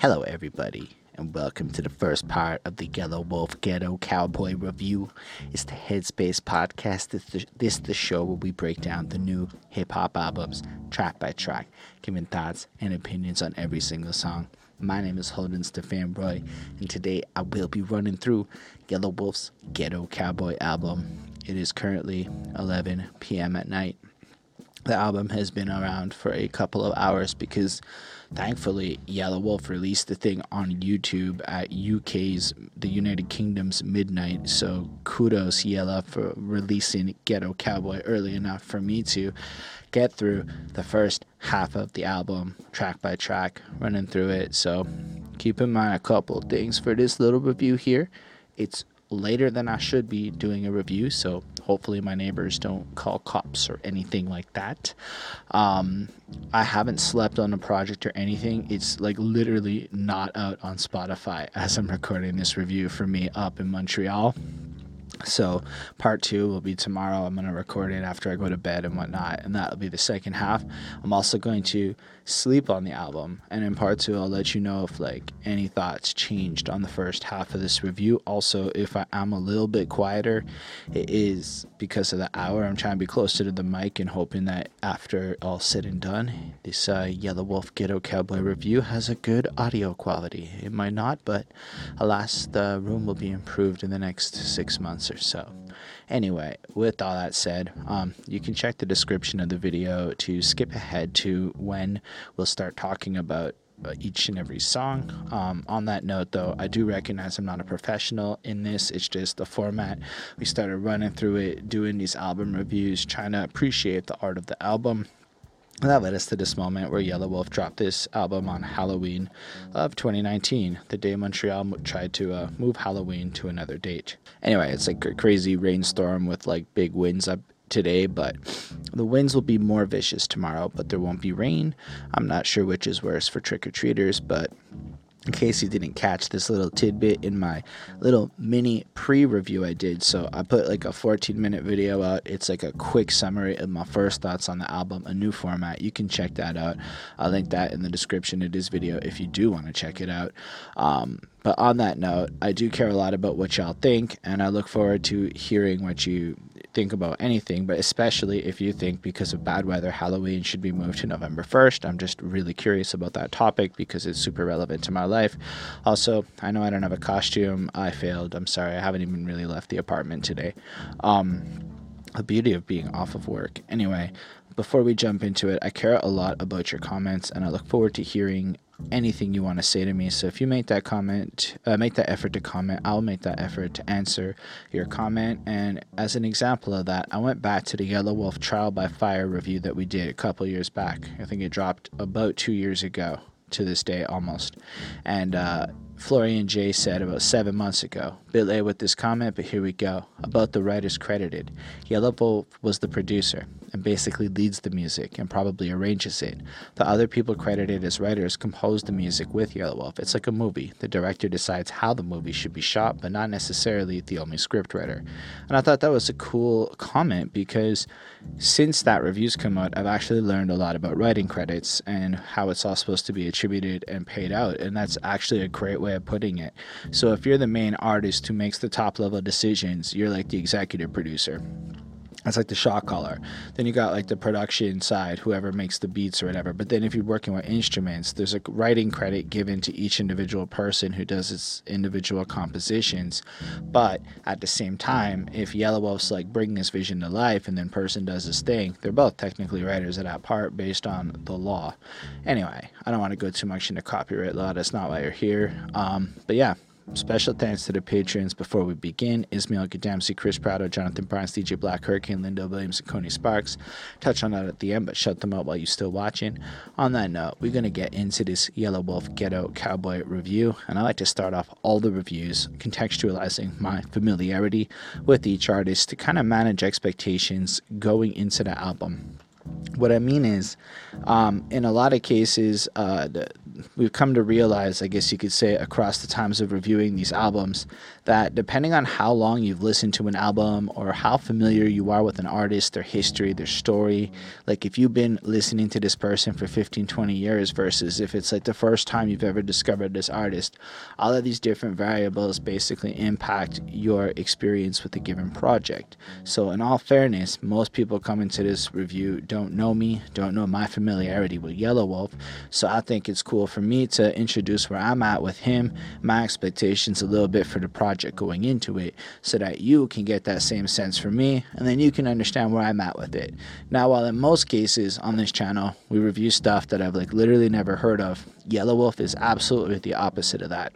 Hello, everybody, and welcome to the first part of the Yelawolf Ghetto Cowboy Review. It's the Headspace podcast. This the, this the show where we break down the new hip hop albums track by track, giving thoughts and opinions on every single song. My name is Holden Stefan Roy, and today I will be running through Yelawolf's Ghetto Cowboy album. It is currently 11 p.m. at night. The album has been around for a couple of hours because thankfully Yelawolf released the thing on YouTube at UK's the United Kingdom's midnight. So kudos Yellow for releasing Ghetto Cowboy early enough for me to get through the first half of the album track by track, running through it. So keep in mind a couple things for this little review here. It's later than I should be doing a review, so hopefully my neighbors don't call cops or anything like that. Um, I haven't slept on a project or anything. It's like literally not out on Spotify as I'm recording this review for me up in Montreal. So part two will be tomorrow. I'm gonna record it after I go to bed and whatnot, and that'll be the second half. I'm also going to sleep on the album, and in part two, I'll let you know if like any thoughts changed on the first half of this review. Also, if I am a little bit quieter, it is because of the hour. I'm trying to be closer to the mic and hoping that after all said and done, this uh, Yelawolf Ghetto Cowboy review has a good audio quality. It might not, but alas, the room will be improved in the next six months or so. Anyway, with all that said, um, you can check the description of the video to skip ahead to when we'll start talking about uh, each and every song. Um, on that note, though, I do recognize I'm not a professional in this. It's just the format. We started running through it, doing these album reviews, trying to appreciate the art of the album and that led us to this moment where Yelawolf dropped this album on Halloween of 2019, the day Montreal tried to uh, move Halloween to another date. Anyway, it's like a crazy rainstorm with like big winds up today, but the winds will be more vicious tomorrow, but there won't be rain. I'm not sure which is worse for trick or treaters, but in case you didn't catch this little tidbit in my little mini pre review I did. So I put like a 14 minute video out. It's like a quick summary of my first thoughts on the album, a new format. You can check that out. I'll link that in the description of this video if you do want to check it out. Um, but on that note, I do care a lot about what y'all think, and I look forward to hearing what you think about anything, but especially if you think because of bad weather, Halloween should be moved to November 1st. I'm just really curious about that topic because it's super relevant to my life. Also, I know I don't have a costume. I failed. I'm sorry. I haven't even really left the apartment today. Um, the beauty of being off of work. Anyway, before we jump into it, I care a lot about your comments and I look forward to hearing anything you want to say to me. So if you make that comment, uh, make that effort to comment, I'll make that effort to answer your comment. And as an example of that, I went back to the Yelawolf Trial by Fire review that we did a couple years back. I think it dropped about two years ago to this day almost. And uh, Florian J said about seven months ago. Bit late with this comment, but here we go. About the writers credited. Yelawolf was the producer and basically leads the music and probably arranges it. The other people credited as writers compose the music with Yelawolf. It's like a movie. The director decides how the movie should be shot, but not necessarily the only scriptwriter. And I thought that was a cool comment because since that review's come out, I've actually learned a lot about writing credits and how it's all supposed to be attributed and paid out. And that's actually a great way of putting it. So if you're the main artist who makes the top level decisions, you're like the executive producer. That's like the shot caller. Then you got like the production side, whoever makes the beats or whatever. But then if you're working with instruments, there's a writing credit given to each individual person who does its individual compositions. But at the same time, if Yelawolf's like bringing this vision to life and then person does this thing, they're both technically writers at that part based on the law. Anyway, I don't want to go too much into copyright law. That's not why you're here. Um, but yeah, Special thanks to the patrons before we begin Ismail Gadamsi, Chris Prado, Jonathan Barnes, DJ Black, Hurricane, Linda Williams, and Coney Sparks. Touch on that at the end, but shut them out while you're still watching. On that note, we're going to get into this Yelawolf Ghetto Cowboy review, and I like to start off all the reviews contextualizing my familiarity with each artist to kind of manage expectations going into the album. What I mean is, um, in a lot of cases, uh, the, we've come to realize, I guess you could say, across the times of reviewing these albums, that depending on how long you've listened to an album or how familiar you are with an artist, their history, their story, like if you've been listening to this person for 15, 20 years versus if it's like the first time you've ever discovered this artist, all of these different variables basically impact your experience with a given project. So, in all fairness, most people coming to this review don't know me, don't know my familiarity with Yelawolf. So, I think it's cool for me to introduce where I'm at with him, my expectations a little bit for the project going into it, so that you can get that same sense for me, and then you can understand where I'm at with it. Now, while in most cases on this channel we review stuff that I've like literally never heard of, Yelawolf is absolutely the opposite of that.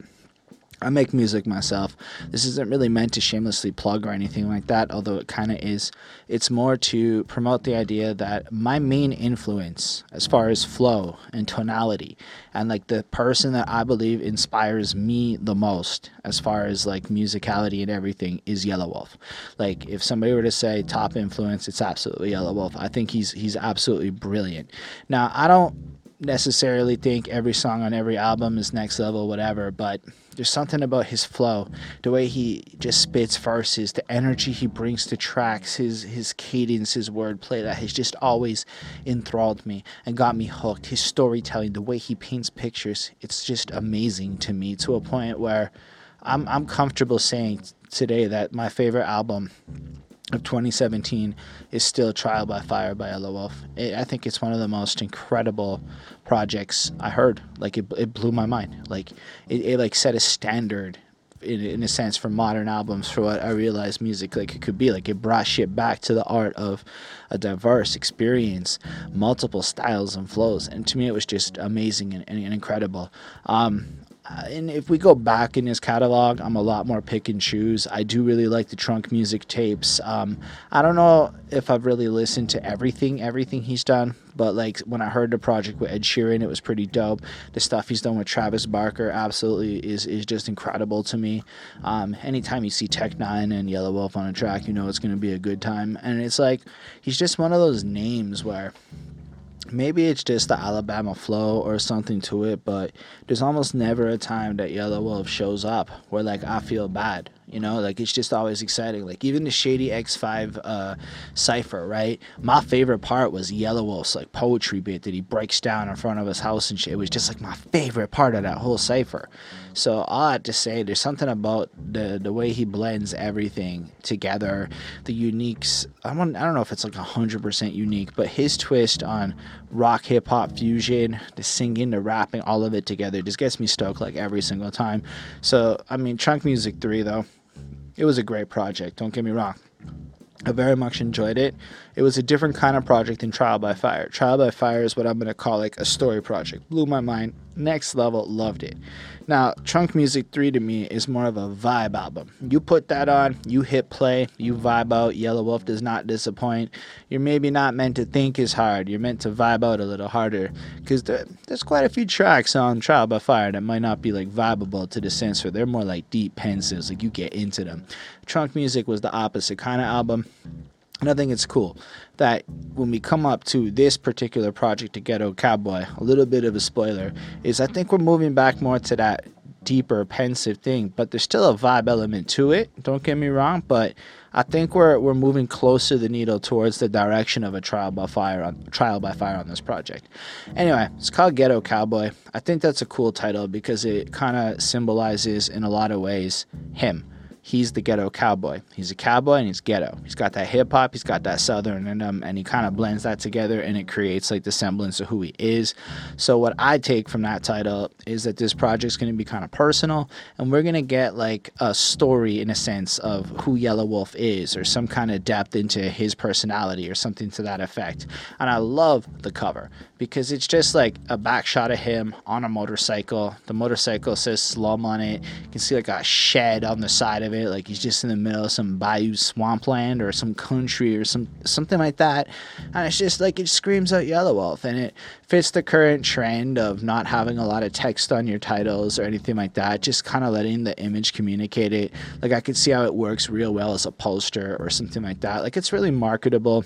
I make music myself. This isn't really meant to shamelessly plug or anything like that, although it kind of is. It's more to promote the idea that my main influence, as far as flow and tonality, and like the person that I believe inspires me the most, as far as like musicality and everything, is Yelawolf. Like if somebody were to say top influence, it's absolutely Yelawolf. I think he's he's absolutely brilliant. Now I don't necessarily think every song on every album is next level, whatever, but there's something about his flow, the way he just spits verses, the energy he brings to tracks, his his cadence, his wordplay that has just always enthralled me and got me hooked. His storytelling, the way he paints pictures, it's just amazing to me to a point where I'm I'm comfortable saying today that my favorite album of 2017 is still Trial by Fire by Yelawolf. I think it's one of the most incredible projects I heard. Like it, it blew my mind. Like it, it like set a standard in, in a sense for modern albums for what I realized music like it could be. Like it brought shit back to the art of a diverse experience, multiple styles and flows. And to me, it was just amazing and, and, and incredible. Um, and if we go back in his catalog, I'm a lot more pick and choose. I do really like the trunk music tapes. Um, I don't know if I've really listened to everything, everything he's done, but like when I heard the project with Ed Sheeran, it was pretty dope. The stuff he's done with Travis Barker absolutely is is just incredible to me. Um, anytime you see Tech N9ne and Yelawolf on a track, you know it's going to be a good time. And it's like he's just one of those names where maybe it's just the Alabama flow or something to it, but there's almost never a time that Yelawolf shows up where like I feel bad you know, like it's just always exciting. Like even the Shady X5 uh, cipher, right? My favorite part was Yelawolf's like poetry bit that he breaks down in front of his house and shit. It was just like my favorite part of that whole cipher. So I have to say, there's something about the the way he blends everything together, the uniques. I want, I don't know if it's like hundred percent unique, but his twist on rock hip hop fusion, the singing, the rapping, all of it together just gets me stoked like every single time. So I mean, Trunk Music Three though it was a great project, don't get me wrong. I very much enjoyed it. It was a different kind of project than Trial by Fire. Trial by Fire is what I'm going to call like a story project. Blew my mind. Next level, loved it. Now, Trunk Music 3 to me is more of a vibe album. You put that on, you hit play, you vibe out. Yelawolf does not disappoint. You're maybe not meant to think as hard. You're meant to vibe out a little harder because there, there's quite a few tracks on Trial by Fire that might not be like vibeable to the sense where they're more like deep pensives, like you get into them. Trunk Music was the opposite kind of album. And I think it's cool that when we come up to this particular project, the Ghetto Cowboy, a little bit of a spoiler, is I think we're moving back more to that deeper, pensive thing, but there's still a vibe element to it. Don't get me wrong, but I think we're we're moving closer the needle towards the direction of a trial by fire on trial by fire on this project. Anyway, it's called Ghetto Cowboy. I think that's a cool title because it kind of symbolizes in a lot of ways him he's the ghetto cowboy. He's a cowboy and he's ghetto. He's got that hip hop, he's got that southern in him, and he kind of blends that together and it creates like the semblance of who he is. So what I take from that title is that this project's going to be kind of personal, and we're going to get like a story in a sense of who Yelawolf is, or some kind of depth into his personality, or something to that effect. And I love the cover because it's just like a back shot of him on a motorcycle. The motorcycle says Slum on it. You can see like a shed on the side of of it, like he's just in the middle of some bayou swampland or some country or some something like that. And it's just like it screams out Yelawolf, and it fits the current trend of not having a lot of text on your titles or anything like that. Just kind of letting the image communicate it. Like I could see how it works real well as a poster or something like that. Like it's really marketable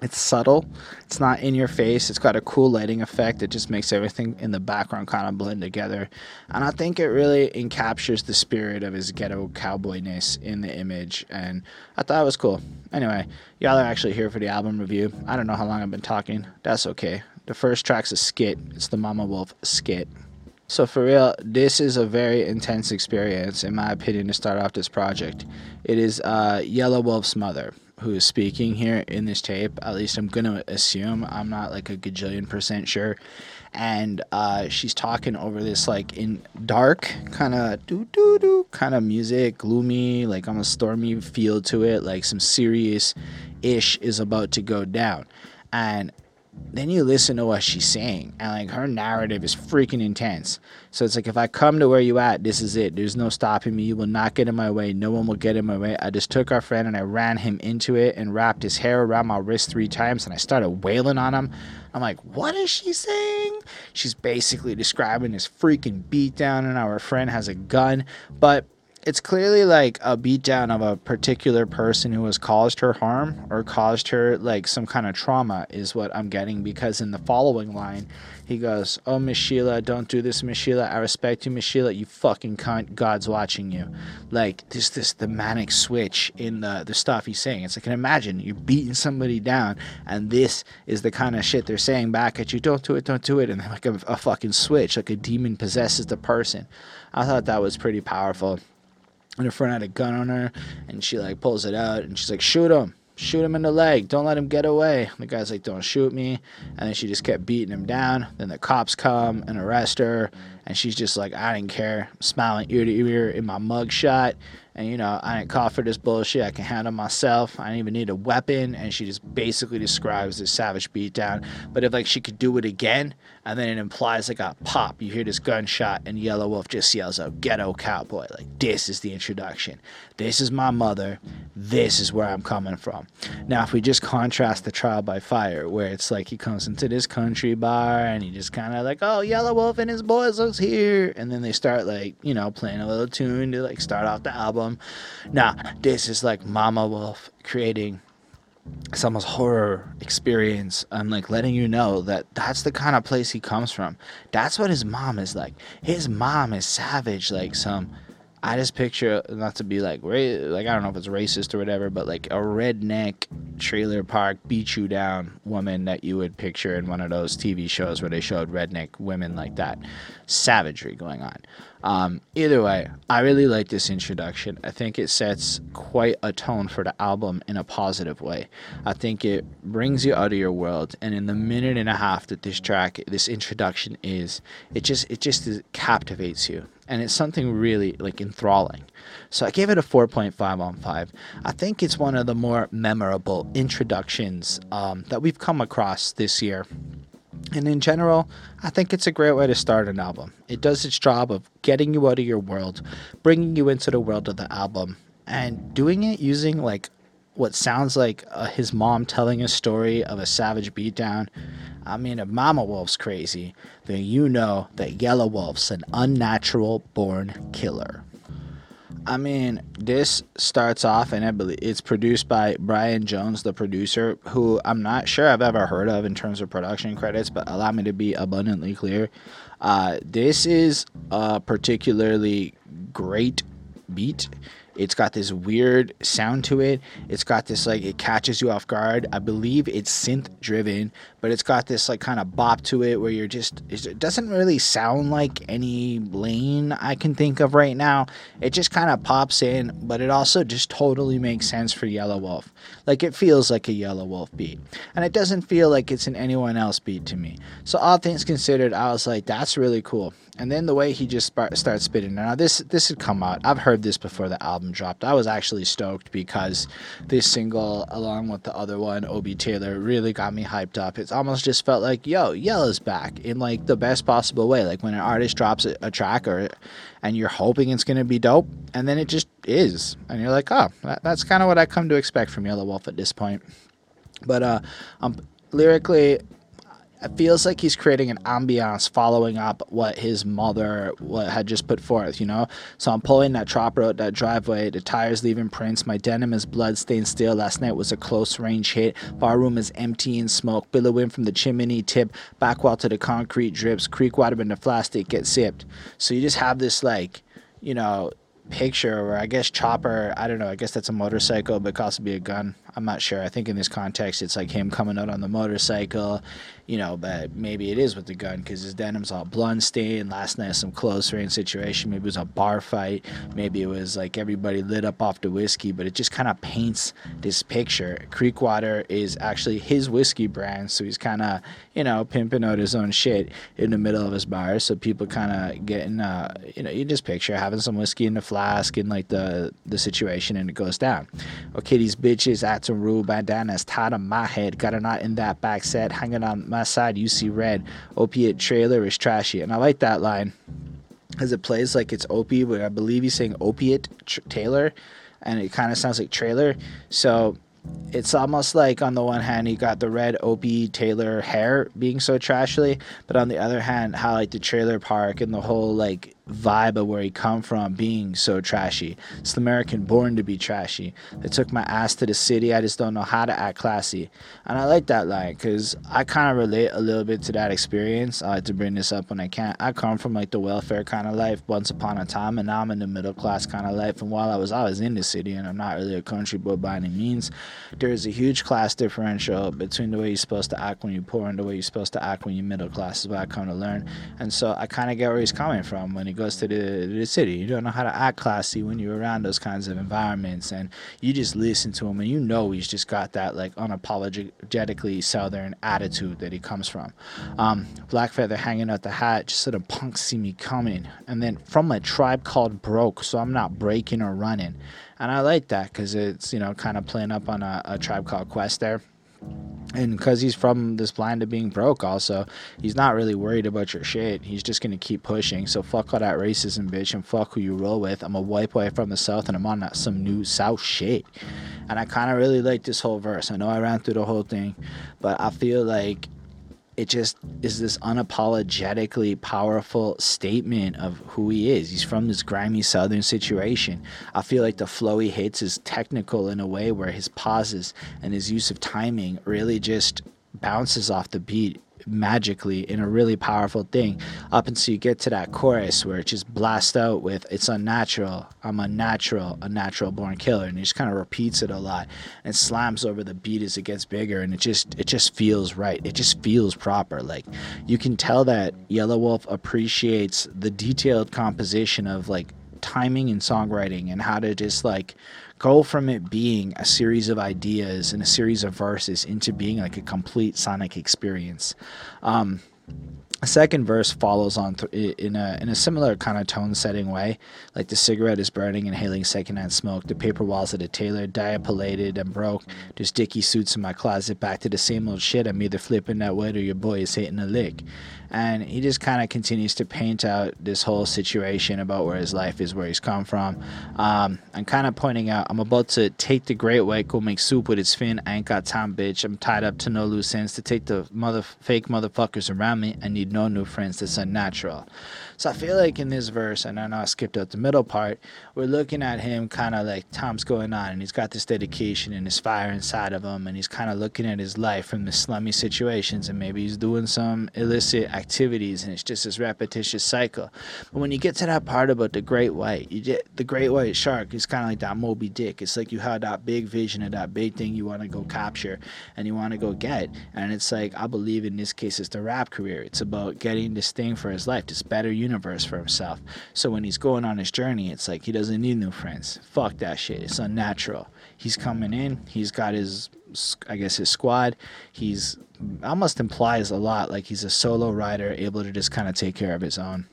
it's subtle. It's not in your face. It's got a cool lighting effect. It just makes everything in the background kind of blend together. And I think it really encaptures the spirit of his ghetto cowboyness in the image. And I thought it was cool. Anyway, y'all are actually here for the album review. I don't know how long I've been talking. That's okay. The first track's a skit. It's the Mama Wolf skit. So for real, this is a very intense experience, in my opinion, to start off this project. It is uh, Wolf's mother who is speaking here in this tape. At least I'm gonna assume. I'm not like a gajillion percent sure. And uh, she's talking over this like in dark kind of doo doo doo kind of music, gloomy, like almost stormy feel to it. Like some serious ish is about to go down. And then you listen to what she's saying and like her narrative is freaking intense. So it's like if i come to where you at this is it. There's no stopping me. You will not get in my way. No one will get in my way. I just took our friend and i ran him into it and wrapped his hair around my wrist three times and i started wailing on him. I'm like what is she saying? She's basically describing this freaking beatdown and our friend has a gun. But it's clearly like a beatdown of a particular person who has caused her harm or caused her like some kind of trauma is what I'm getting because in the following line he goes, "Oh Miss Sheila, don't do this, Miss Sheila. I respect you, Miss Sheila. You fucking cunt. God's watching you." Like this, this the manic switch in the the stuff he's saying. It's like, can imagine you're beating somebody down, and this is the kind of shit they're saying back at you. Don't do it, don't do it, and like a, a fucking switch, like a demon possesses the person. I thought that was pretty powerful and her friend had a gun on her and she like pulls it out and she's like shoot him. Shoot him in the leg. Don't let him get away. The guy's like don't shoot me. And then she just kept beating him down. Then the cops come and arrest her and she's just like i didn't care. Smiling ear to ear in my mug shot and you know i didn't call for this bullshit. I can handle myself. I didn't even need a weapon. And she just basically describes this savage beatdown. But if like she could do it again and then it implies like a pop. You hear this gunshot and Yelawolf just yells out ghetto cowboy. Like this is the introduction. This is my mother. This is where i'm coming from. Now if we just contrast the trial by fire where it's like he comes into this country bar and he just kind of like oh Yelawolf and his boys looks here. And then they start like you know playing a little tune to like start off the album. Now, this is like Mama Wolf creating some horror experience and like letting you know that that's the kind of place he comes from. That's what his mom is like. His mom is savage, like some. I just picture not to be like like I don't know if it's racist or whatever, but like a redneck trailer park beat you down woman that you would picture in one of those TV shows where they showed redneck women like that, savagery going on. Um, either way, I really like this introduction. I think it sets quite a tone for the album in a positive way. I think it brings you out of your world, and in the minute and a half that this track, this introduction is, it just it just captivates you, and it's something really like enthralling. So I gave it a 4.5 on 5. I think it's one of the more memorable introductions um, that we've come across this year. And in general, I think it's a great way to start an album. It does its job of getting you out of your world, bringing you into the world of the album, and doing it using like what sounds like uh, his mom telling a story of a savage beatdown. I mean, if Mama Wolf's crazy, then you know that Yelawolf's an unnatural born killer. I mean, this starts off, and I believe it's produced by Brian Jones, the producer, who I'm not sure I've ever heard of in terms of production credits, but allow me to be abundantly clear. Uh, this is a particularly great beat. It's got this weird sound to it. It's got this like it catches you off guard. I believe it's synth driven, but it's got this like kind of bop to it where you're just it doesn't really sound like any lane I can think of right now. It just kind of pops in, but it also just totally makes sense for Yelawolf. Like it feels like a Yelawolf beat. And it doesn't feel like it's an anyone else beat to me. So all things considered, I was like that's really cool. And then the way he just starts spitting. Now this this had come out. I've heard this before the album dropped. I was actually stoked because this single, along with the other one, Opie Taylor, really got me hyped up. It's almost just felt like, yo, Yella's back in like the best possible way. Like when an artist drops a, a track or and you're hoping it's gonna be dope, and then it just is, and you're like, oh, that, that's kind of what I come to expect from Yelawolf at this point. But uh, um, lyrically, it feels like he's creating an ambiance following up what his mother what had just put forth, you know? So I'm pulling that chopper out that driveway, the tires leaving prints, my denim is bloodstained still. Last night was a close range hit. Bar room is empty in smoke, billowing from the chimney tip, back wall to the concrete drips, creek water in the plastic gets sipped. So you just have this like, you know, picture where I guess Chopper, I don't know, I guess that's a motorcycle, but it could also be a gun. I'm not sure. I think in this context, it's like him coming out on the motorcycle, you know, but maybe it is with the gun because his denim's all blood stained. Last night, some close range situation. Maybe it was a bar fight. Maybe it was like everybody lit up off the whiskey, but it just kind of paints this picture. Creekwater is actually his whiskey brand, so he's kind of, you know, pimping out his own shit in the middle of his bar. So people kind of getting, uh, you know, you just picture having some whiskey in the flask and like the the situation, and it goes down. Okay, these bitches at some rule bandanas tied on my head, got a knot in that back set, hanging on my side. You see red. Opiate trailer is trashy, and I like that line because it plays like it's Opie, but I believe he's saying opiate tr- Taylor, and it kind of sounds like trailer. So it's almost like on the one hand he got the red Opie Taylor hair being so trashly, but on the other hand, how like the trailer park and the whole like vibe of where he come from being so trashy. It's the American born to be trashy. They took my ass to the city. I just don't know how to act classy. And I like that line because I kind of relate a little bit to that experience. I like to bring this up when I can. I come from like the welfare kind of life once upon a time, and now I'm in the middle class kind of life. And while I was, I was in the city, and I'm not really a country boy by any means. There is a huge class differential between the way you're supposed to act when you're poor and the way you're supposed to act when you're middle class. Is what I come to learn. And so I kind of get where he's coming from when he goes to the, the city. You don't know how to act classy when you're around those kinds of environments, and you just listen to him, and you know he's just got that like unapologetically southern attitude that he comes from. Um, Black feather hanging out the hat, just sort of punks see me coming, and then from a tribe called Broke, so I'm not breaking or running, and I like that because it's you know kind of playing up on a, a tribe called Quest there and because he's from this blind to being broke also he's not really worried about your shit. He's just gonna keep pushing. So fuck all that racism bitch and fuck who you roll with. I'm a white boy from the south and i'm on some new south shit. And i kind of really like this whole verse. I know i ran through the whole thing but i feel like it just is this unapologetically powerful statement of who he is. He's from this grimy southern situation. I feel like the flow he hits is technical in a way where his pauses and his use of timing really just bounces off the beat magically in a really powerful thing. Up until you get to that chorus where it just blasts out with it's unnatural. I'm unnatural a natural born killer. And he just kind of repeats it a lot and slams over the beat as it gets bigger. And it just it just feels right. It just feels proper. Like you can tell that Yelawolf appreciates the detailed composition of like timing and songwriting and how to just like go from it being a series of ideas and a series of verses into being like a complete sonic experience. Um, a second verse follows on th- in a in a similar kind of tone setting way, like the cigarette is burning, inhaling secondhand smoke. The paper walls of the tailor, diapillated and broke. There's dicky suits in my closet, back to the same old shit. I'm either flipping that way or your boy is hitting a lick and he just kind of continues to paint out this whole situation about where his life is, where he's come from. Um, I'm kind of pointing out, I'm about to take the great white, go make soup with its fin. I ain't got time, bitch. I'm tied up to no loose ends. To take the mother fake motherfuckers around me, I need no new friends. That's unnatural. So I feel like in this verse, and I know I skipped out the middle part, we're looking at him kind of like time's going on, and he's got this dedication and this fire inside of him, and he's kind of looking at his life from the slummy situations, and maybe he's doing some illicit activities, and it's just this repetitious cycle. But when you get to that part about the great white, you get the great white shark is kind of like that Moby Dick. It's like you have that big vision of that big thing you want to go capture and you want to go get, and it's like I believe in this case it's the rap career. It's about getting this thing for his life, this better universe for himself. So when he's going on his journey, it's like he doesn't need new friends. Fuck that shit. It's unnatural. He's coming in. He's got his, I guess, his squad. He's almost implies a lot like he's a solo rider, able to just kind of take care of his own.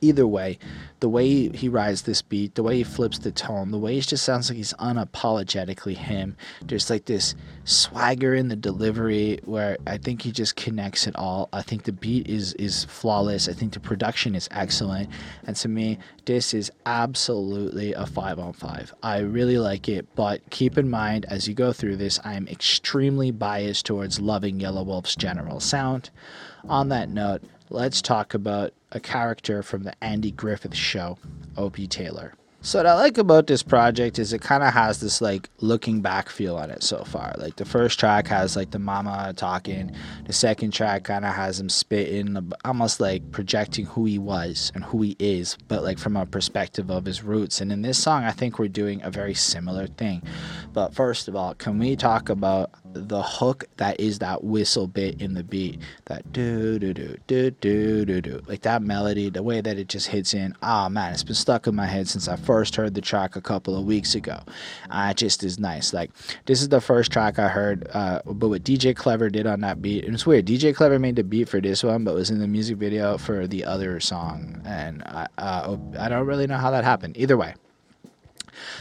Either way, the way he rides this beat, the way he flips the tone, the way he just sounds like he's unapologetically him. There's like this swagger in the delivery where I think he just connects it all. I think the beat is is flawless. I think the production is excellent, and to me, this is absolutely a five on five. I really like it, but keep in mind as you go through this, I am extremely biased towards loving Yelawolf's general sound. On that note, let's talk about a character from the Andy Griffith show, Opie Taylor. So what I like about this project is it kind of has this like looking back feel on it so far. Like the first track has like the mama talking, the second track kind of has him spitting, almost like projecting who he was and who he is, but like from a perspective of his roots. And in this song, I think we're doing a very similar thing. But first of all, can we talk about the hook that is that whistle bit in the beat? That do do do do do do do, like that melody, the way that it just hits in. Oh man, it's been stuck in my head since I first heard the track a couple of weeks ago. Uh, it just is nice. Like this is the first track I heard, uh, but what DJ Klever did on that beat, and it's weird. DJ Klever made the beat for this one, but was in the music video for the other song, and I, uh, I don't really know how that happened. Either way.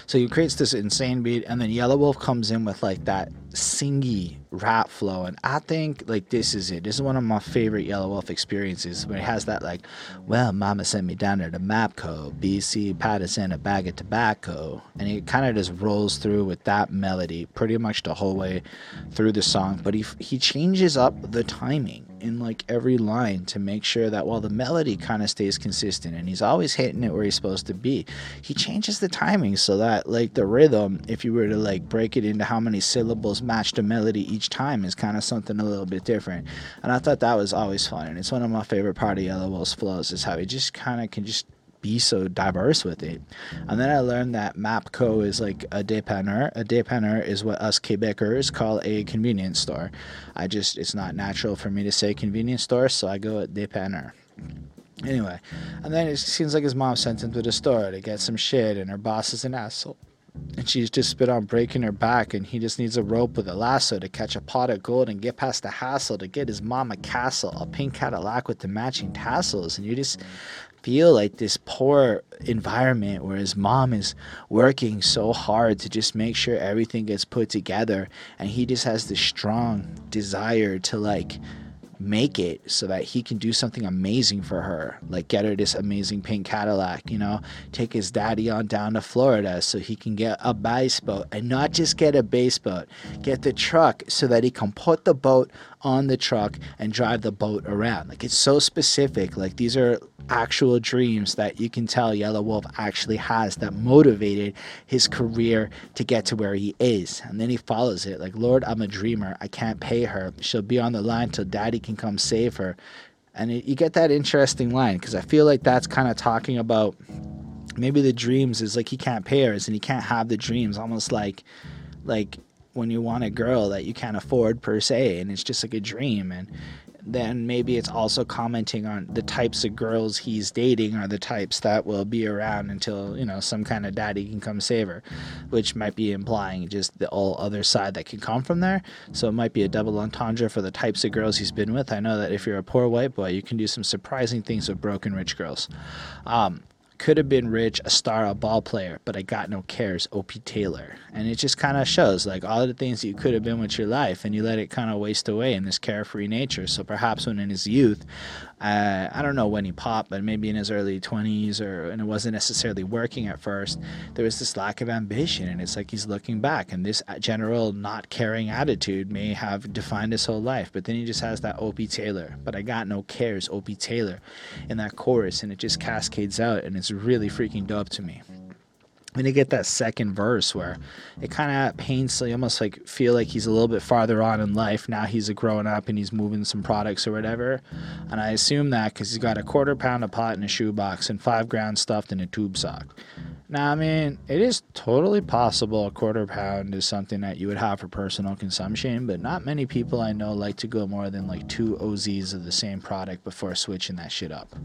So he creates this insane beat, and then Yelawolf comes in with like that singy rap flow, and I think like this is it. This is one of my favorite Yelawolf experiences where he has that like, well, Mama sent me down there to Mapco, BC Patterson, a bag of tobacco, and he kind of just rolls through with that melody pretty much the whole way through the song. But he he changes up the timing in like every line to make sure that while the melody kind of stays consistent and he's always hitting it where he's supposed to be, he changes the timing so that like the rhythm, if you were to like break it into how many syllables match the melody each time, is kind of something a little bit different. And I thought that was always fun. And it's one of my favorite part of Yellow Yelawolf's flows is how he just kind of can just be so diverse with it. And then I learned that Mapco is like a dépanneur. A dépanneur is what us Quebecers call a convenience store. I just, it's not natural for me to say convenience store, so I go at dépanneur. Anyway, and then it seems like his mom sent him to the store to get some shit, and her boss is an asshole. And she's just spit on breaking her back, and he just needs a rope with a lasso to catch a pot of gold and get past the hassle to get his mom a castle, a pink Cadillac with the matching tassels. And you just feel like this poor environment where his mom is working so hard to just make sure everything gets put together and he just has this strong desire to like make it so that he can do something amazing for her like get her this amazing pink cadillac you know take his daddy on down to florida so he can get a base boat and not just get a base boat get the truck so that he can put the boat on the truck and drive the boat around like it's so specific like these are actual dreams that you can tell Yelawolf actually has that motivated his career to get to where he is. And then he follows it like, Lord, I'm a dreamer. I can't pay her. She'll be on the line till daddy can come save her. And it, you get that interesting line because I feel like that's kind of talking about maybe the dreams is like he can't pay her and he can't have the dreams almost like like when you want a girl that you can't afford per se and it's just like a dream and then maybe it's also commenting on the types of girls he's dating are the types that will be around until you know some kind of daddy can come save her which might be implying just the all other side that can come from there. So it might be a double entendre for the types of girls he's been with. I know that if you're a poor white boy you can do some surprising things with broken rich girls. Um, could have been rich, a star, a ball player, but I got no cares, Opie Taylor. And it just kind of shows like all the things that you could have been with your life and you let it kind of waste away in this carefree nature. So perhaps when in his youth, uh, I don't know when he popped, but maybe in his early 20s, or and it wasn't necessarily working at first. There was this lack of ambition, and it's like he's looking back, and this general not caring attitude may have defined his whole life. But then he just has that Opie Taylor, but I got no cares, Opie Taylor, in that chorus, and it just cascades out, and it's really freaking dope to me when you get that second verse where it kind of paints almost like feel like he's a little bit farther on in life. Now he's a growing up and he's moving some products or whatever. And i assume that because he's got a quarter pound of pot in a shoebox and five grand stuffed in a tube sock now, I mean, it is totally possible a quarter pound is something that you would have for personal consumption, but not many people I know like to go more than like two OZs of the same product before switching that shit up.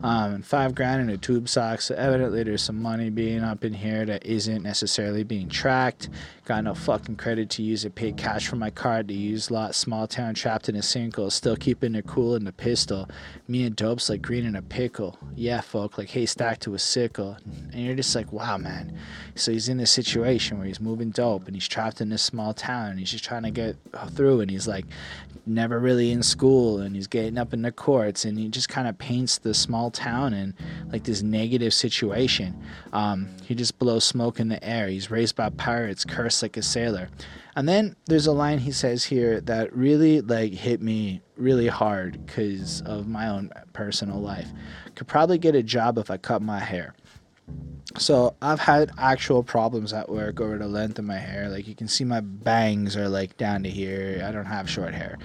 Um, five grand in a tube sock, so evidently there's some money being up in here that isn't necessarily being tracked Got no fucking credit to use it. Paid cash for my card to use lot. Small town trapped in a sinkhole. Still keeping it cool in the pistol. Me and dopes like green in a pickle. Yeah, folk, like hey haystack to a sickle. And you're just like, wow, man. So he's in this situation where he's moving dope and he's trapped in this small town and he's just trying to get through and he's like never really in school and he's getting up in the courts and he just kind of paints the small town in like this negative situation. Um, he just blows smoke in the air. He's raised by pirates, cursed like a sailor. And then there's a line he says here that really like hit me really hard because of my own personal life. Could probably get a job if I cut my hair. So I've had actual problems at work over the length of my hair. Like you can see my bangs are like down to here. I don't have short hair.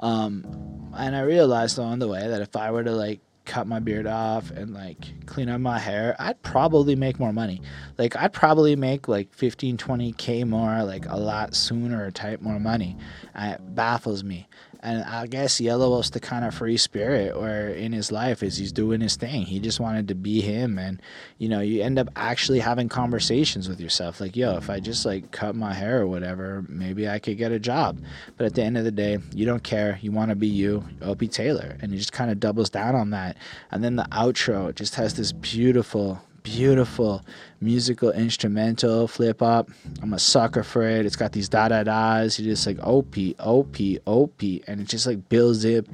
Um, and I realized along the way that if I were to like cut my beard off and like clean up my hair, I'd probably make more money. Like I'd probably make like 15, 20k more, like a lot sooner type more money. It baffles me and I guess Yellow was the kind of free spirit where in his life is he's doing his thing. He just wanted to be him, and you know you end up actually having conversations with yourself, like yo, if I just like cut my hair or whatever, maybe I could get a job. But at the end of the day, you don't care. You want to be you, Opie Taylor, and he just kind of doubles down on that. And then the outro just has this beautiful beautiful musical instrumental flip up. I'm a sucker for it. It's got these da da da's. You just like op op op, and it just like builds it,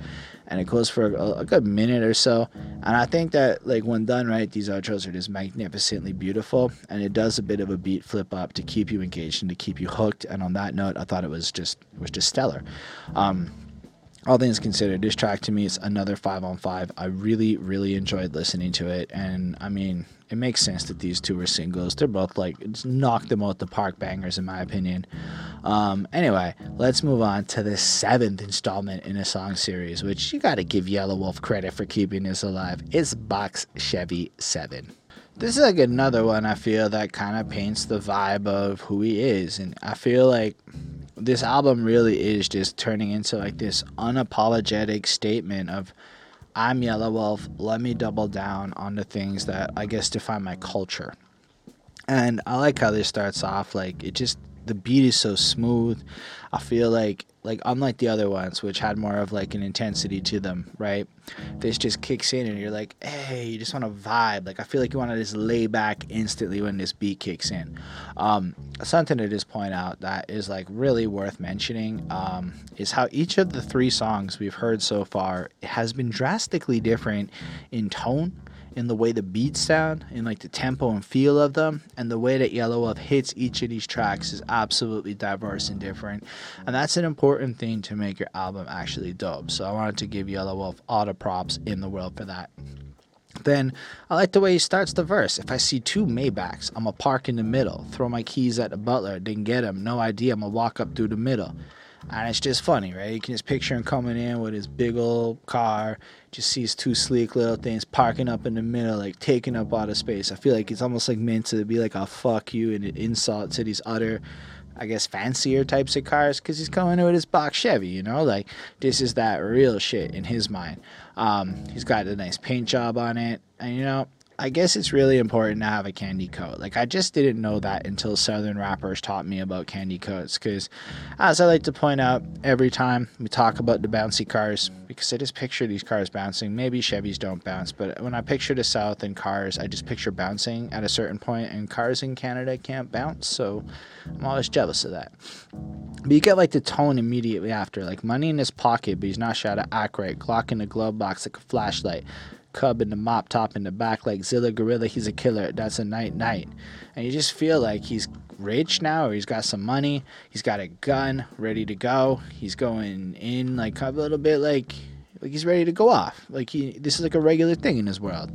and it goes for a, a, good minute or so. And I think that like when done right, these outros are just magnificently beautiful, and it does a bit of a beat flip up to keep you engaged and to keep you hooked. And on that note, I thought it was just was just stellar. Um, all things considered, this track to me is another five on five. I really, really enjoyed listening to it, and I mean, it makes sense that these two are singles. They're both like it's knocked them out the park bangers in my opinion. Um, anyway, let's move on to the seventh installment in a song series, which you got to give Yelawolf credit for keeping this alive. It's Box Chevy Seven. This is like another one I feel that kind of paints the vibe of who he is, and I feel like this album really is just turning into like this unapologetic statement of I'm Yelawolf, Let me double down on the things that I guess define my culture. And I like how this starts off. Like it just the beat is so smooth. I feel like like unlike the other ones which had more of like an intensity to them right? This just kicks in and you're like hey you just want to vibe. Like i feel like you want to just lay back instantly when this beat kicks in. Um, something to just point out that is like really worth mentioning um, is how each of the three songs we've heard so far has been drastically different in tone in the way the beats sound, in like the tempo and feel of them, and the way that Yelawolf hits each of these tracks is absolutely diverse and different. And that's an important thing to make your album actually dope. So I wanted to give Yelawolf all the props in the world for that. Then I like the way he starts the verse. If I see two Maybachs, I'ma park in the middle. Throw my keys at the butler, didn't get him. No idea, I'ma walk up through the middle and it's just funny, right? You can just picture him coming in with his big old car, just sees two sleek little things parking up in the middle, like taking up all the space. I feel like it's almost like meant to be like a fuck you and an insult to these other, I guess, fancier types of cars because he's coming in with his box Chevy, you know? Like, this is that real shit in his mind. Um, he's got a nice paint job on it, and you know, I guess it's really important to have a candy coat. Like I just didn't know that until Southern rappers taught me about candy coats. Because, as I like to point out every time we talk about the bouncy cars, because I just picture these cars bouncing. Maybe Chevys don't bounce, but when I picture the South and cars, I just picture bouncing at a certain point, and cars in Canada can't bounce. So I'm always jealous of that. But you get like the tone immediately after, like money in his pocket, but he's not how to act right. Glock in the glove box like a flashlight. Cub in the mop top in the back like Zilla Gorilla, he's a killer. That's a night night. And you just feel like he's rich now or he's got some money. He's got a gun ready to go. He's going in like a little bit like like he's ready to go off. Like he this is like a regular thing in his world.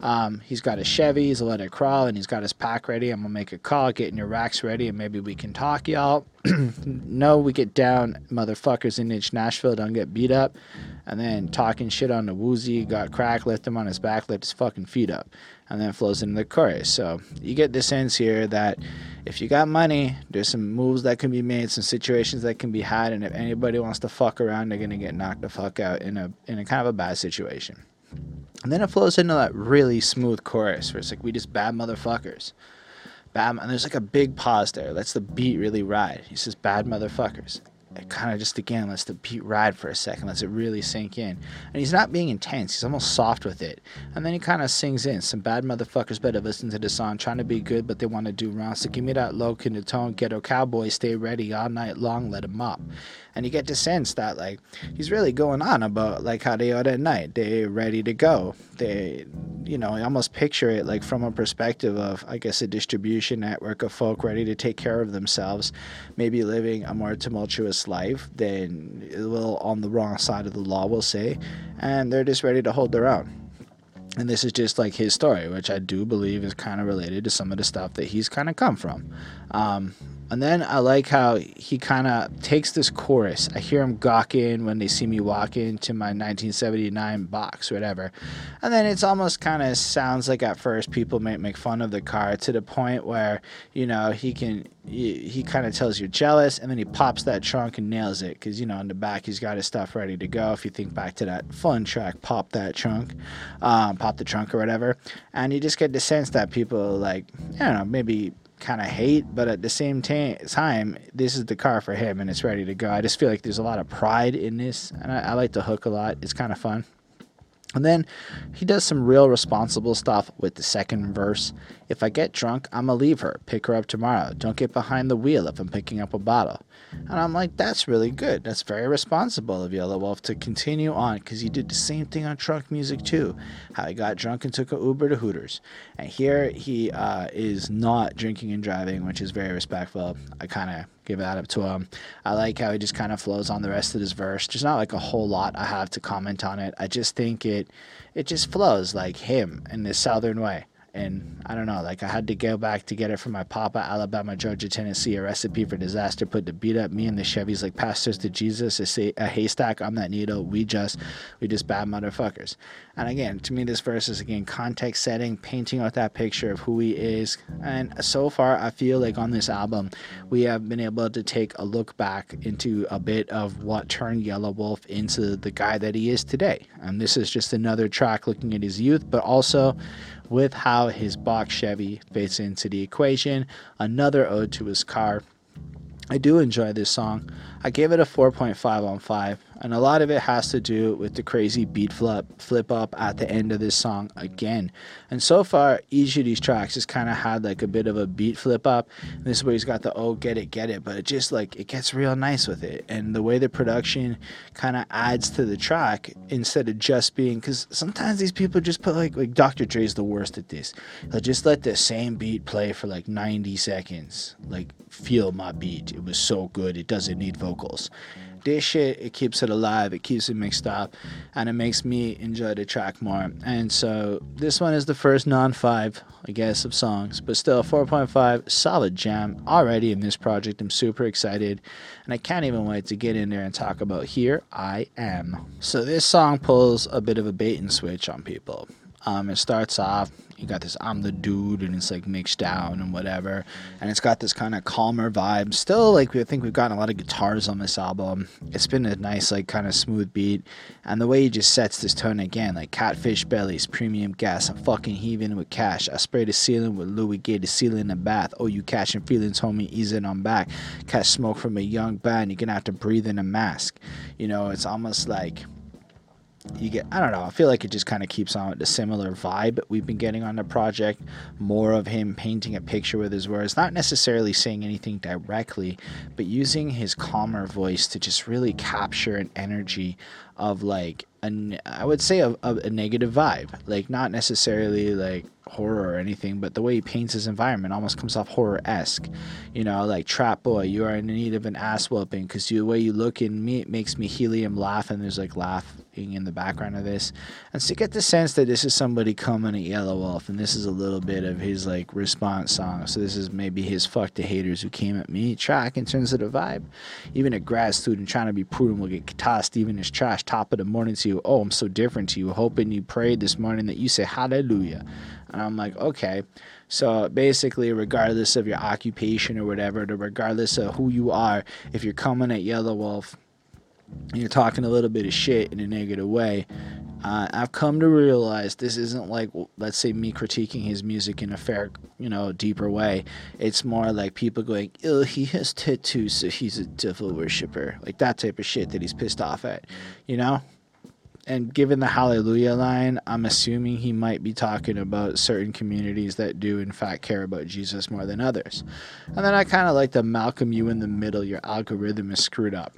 Um, he's got a Chevy, he's let it crawl, and he's got his pack ready. I'm gonna make a call, getting your racks ready, and maybe we can talk, y'all. no, we get down, motherfuckers in Itch Nashville don't get beat up and then talking shit on the woozy, got crack, lift him on his back, lift his fucking feet up, and then flows into the chorus. So you get the sense here that if you got money, there's some moves that can be made, some situations that can be had, and if anybody wants to fuck around, they're gonna get knocked the fuck out in a in a kind of a bad situation. And then it flows into that really smooth chorus where it's like we just bad motherfuckers bad, and there's like a big pause there. Lets the beat really ride. He says, bad motherfuckers it kind of just again lets the beat ride for a second, lets it really sink in. And he's not being intense, he's almost soft with it. And then he kind of sings in some bad motherfuckers better listen to the song, trying to be good, but they want to do wrong. So give me that low kind of tone, ghetto cowboy, stay ready all night long, let him up and you get the sense that like he's really going on about like how they are that night. They're ready to go. They, you know, almost picture it like from a perspective of I guess a distribution network of folk ready to take care of themselves, maybe living a more tumultuous life than a little on the wrong side of the law, we'll say, and they're just ready to hold their own and this is just like his story, which I do believe is kind of related to some of the stuff that he's kind of come from. Um, and then I like how he kind of takes this chorus. I hear him gawking when they see me walk into my 1979 box, whatever. And then it's almost kind of sounds like at first people might make fun of the car to the point where, you know, he can, he, he kind of tells you're jealous and then he pops that trunk and nails it because, you know, in the back he's got his stuff ready to go. If you think back to that fun track, Pop That Trunk, um, Pop the Trunk or whatever. And you just get the sense that people, like, I don't know, maybe kind of hate, but at the same time, this is the car for him and it's ready to go. I just feel like there's a lot of pride in this, and I, I like the hook a lot. It's kind of fun. And then he does some real responsible stuff with the second verse. If I get drunk, I'ma leave her, pick her up tomorrow. Don't get behind the wheel if I'm picking up a bottle. And I'm like, that's really good. That's very responsible of Yelawolf to continue on because he did the same thing on Trunk Muzik too. How he got drunk and took an Uber to Hooters. And here he uh, is not drinking and driving, which is very respectful. I kind of give that up to him. I like how he just kind of flows on the rest of his verse. There's not like a whole lot I have to comment on it. I just think it it just flows like him in this southern way and I don't know, like I had to go back to get it from my papa, Alabama, Georgia, Tennessee, a recipe for disaster. Put the beat up me and the Chevys like pastors to Jesus, a, a haystack. I'm that needle. We just, we just bad motherfuckers. And again, to me, this verse is again context setting, painting out that picture of who he is. And so far, I feel like on this album, we have been able to take a look back into a bit of what turned Yelawolf into the guy that he is today. And this is just another track looking at his youth, but also with how his box Chevy fits into the equation. Another ode to his car. I do enjoy this song. I gave it a 4.5 on 5 and a lot of it has to do with the crazy beat flip flip up at the end of this song again. And so far, each of these tracks has kind of had like a bit of a beat flip up. And this is where he's got the oh get it get it, but it just like it gets real nice with it. And the way the production kind of adds to the track instead of just being because sometimes these people just put like like Dr. Dre's the worst at this. They'll just let the same beat play for like 90 seconds. Like feel my beat. It was so good. It doesn't need vocals this shit it keeps it alive it keeps it mixed up and it makes me enjoy the track more. And so this one is the first non-five i guess of songs but still a 4.5 solid jam already in this project i'm super excited and i can't even wait to get in there and talk about here i am. So this song pulls a bit of a bait and switch on people. Um, it starts off you got this I'm the dude and it's like mixed down and whatever. And it's got this kind of calmer vibe. Still like I think we've gotten a lot of guitars on this album. It's been a nice like kind of smooth beat. And the way he just sets this tone again, like catfish bellies, premium gas, I'm fucking heaving with cash. I spray the ceiling with Louis Gay, the ceiling in the bath. Oh, you catching feelings, homie, easing on back. Catch smoke from a young band, you're gonna have to breathe in a mask. You know, it's almost like you get i don't know i feel like it just kind of keeps on the similar vibe we've been getting on the project more of him painting a picture with his words not necessarily saying anything directly but using his calmer voice to just really capture an energy of like a, I would say a, a, a negative vibe like not necessarily like horror or anything, but the way he paints his environment almost comes off horror esque. You know, like Trap Boy, you are in need of an ass whooping because the way you look in me it makes me helium laugh, and there's like laughing in the background of this. And so you get the sense that this is somebody coming at Yelawolf, and this is a little bit of his like response song. So this is maybe his fuck the haters who came at me track in terms of the vibe. Even a grad student trying to be prudent will get tossed even his trash top of the morning you. Oh, I'm so different to you. Hoping you prayed this morning that you say hallelujah. And I'm like, okay. So basically, regardless of your occupation or whatever, regardless of who you are, if you're coming at Yelawolf and you're talking a little bit of shit in a negative way, Uh, I've come to realize this isn't like, let's say, me critiquing his music in a fair, you know, deeper way. It's more like people going, oh, he has tattoos, so he's a devil worshiper. Like that type of shit that he's pissed off at, you know? And given the hallelujah line, I'm assuming he might be talking about certain communities that do, in fact, care about Jesus more than others. And then I kind of like the Malcolm, you in the middle, your algorithm is screwed up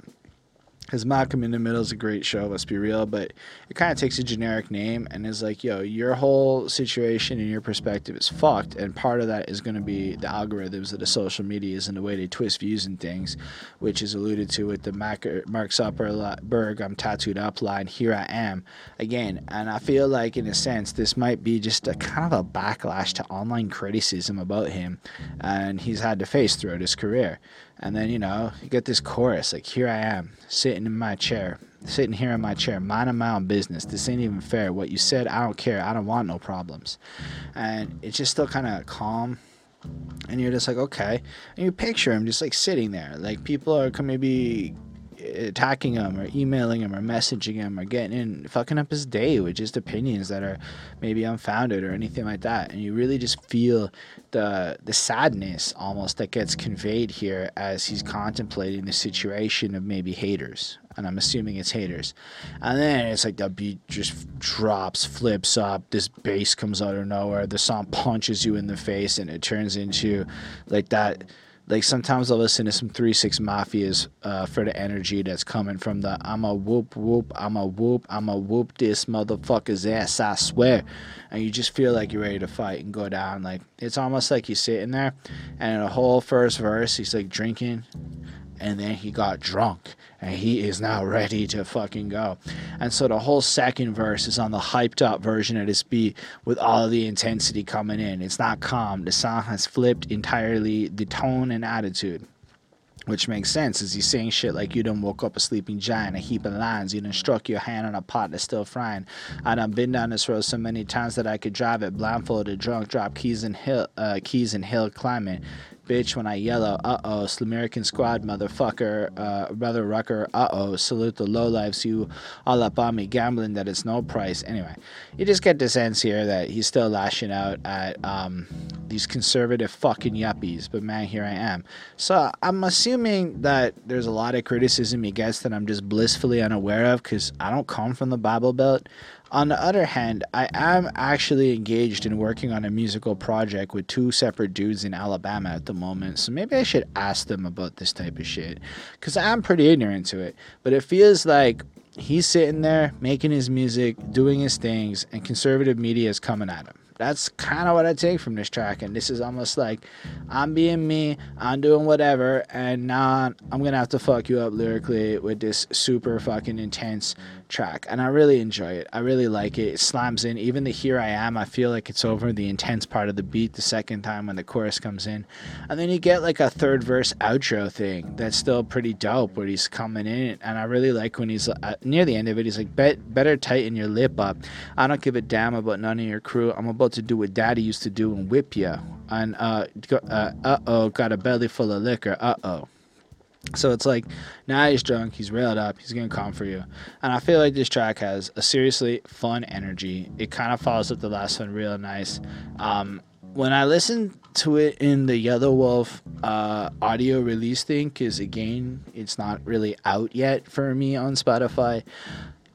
because Malcolm in the Middle is a great show, let's be real, but it kind of takes a generic name and is like, yo, your whole situation and your perspective is fucked. And part of that is going to be the algorithms of the social medias and the way they twist views and things, which is alluded to with the Mark Zuckerberg, I'm tattooed up line, here I am again. And I feel like, in a sense, this might be just a kind of a backlash to online criticism about him and he's had to face throughout his career. And then, you know, you get this chorus like, here I am, sitting in my chair, sitting here in my chair, minding my own business. This ain't even fair. What you said, I don't care. I don't want no problems. And it's just still kind of calm. And you're just like, okay. And you picture him just like sitting there. Like people are maybe attacking him or emailing him or messaging him or getting in, fucking up his day with just opinions that are maybe unfounded or anything like that. And you really just feel the the sadness almost that gets conveyed here as he's contemplating the situation of maybe haters. And I'm assuming it's haters. And then it's like the beat just drops, flips up, this bass comes out of nowhere, the song punches you in the face, and it turns into like that like sometimes I'll listen to some Three Six Mafias uh, for the energy that's coming from the I'm a whoop whoop, I'm a whoop, I'm a whoop this motherfucker's ass, I swear. And you just feel like you're ready to fight and go down. Like it's almost like you're sitting there, and the whole first verse, he's like drinking, and then he got drunk and he is now ready to fucking go. And so the whole second verse is on the hyped up version of this beat with all the intensity coming in. It's not calm. The song has flipped entirely the tone and attitude. Which makes sense as he's saying shit like you done woke up a sleeping giant, a heap of lines, you done struck your hand on a pot that's still frying. And I done been down this road so many times that I could drive it blindfolded, drunk, drop keys and hill uh, keys and hill climbing bitch when I yellow. Uh oh, Slumerican squad, motherfucker, uh, brother Rucker. Uh oh, salute the lowlifes you all up on me, gambling that it's no price. Anyway, you just get the sense here that he's still lashing out at um, these conservative fucking yuppies. But man, here I am. So I'm assuming that there's a lot of criticism he gets that I'm just blissfully unaware of because I don't come from the Bible Belt. On the other hand, I am actually engaged in working on a musical project with two separate dudes in Alabama at the moment. So maybe I should ask them about this type of shit. Because I'm pretty ignorant to it. But it feels like he's sitting there making his music, doing his things, and conservative media is coming at him that's kind of what I take from this track. And this is almost like I'm being me, I'm doing whatever, and now I'm gonna have to fuck you up lyrically with this super fucking intense track. And I really enjoy it. I really like it. It slams in. Even the Here I Am, I feel like it's over the intense part of the beat the second time when the chorus comes in. And then you get like a third verse outro thing that's still pretty dope where he's coming in. And I really like when he's uh, near the end of it, he's like, Bet, better tighten your lip up. I don't give a damn about none of your crew. I'm about to do what daddy used to do and whip you. And uh uh oh, got a belly full of liquor. Uh oh. So it's like now he's drunk, he's railed up, he's gonna come for you. And I feel like this track has a seriously fun energy. It kind of follows up the last one real nice. Um, when I listened to it in the Yelawolf uh, audio release thing, because again, it's not really out yet for me on Spotify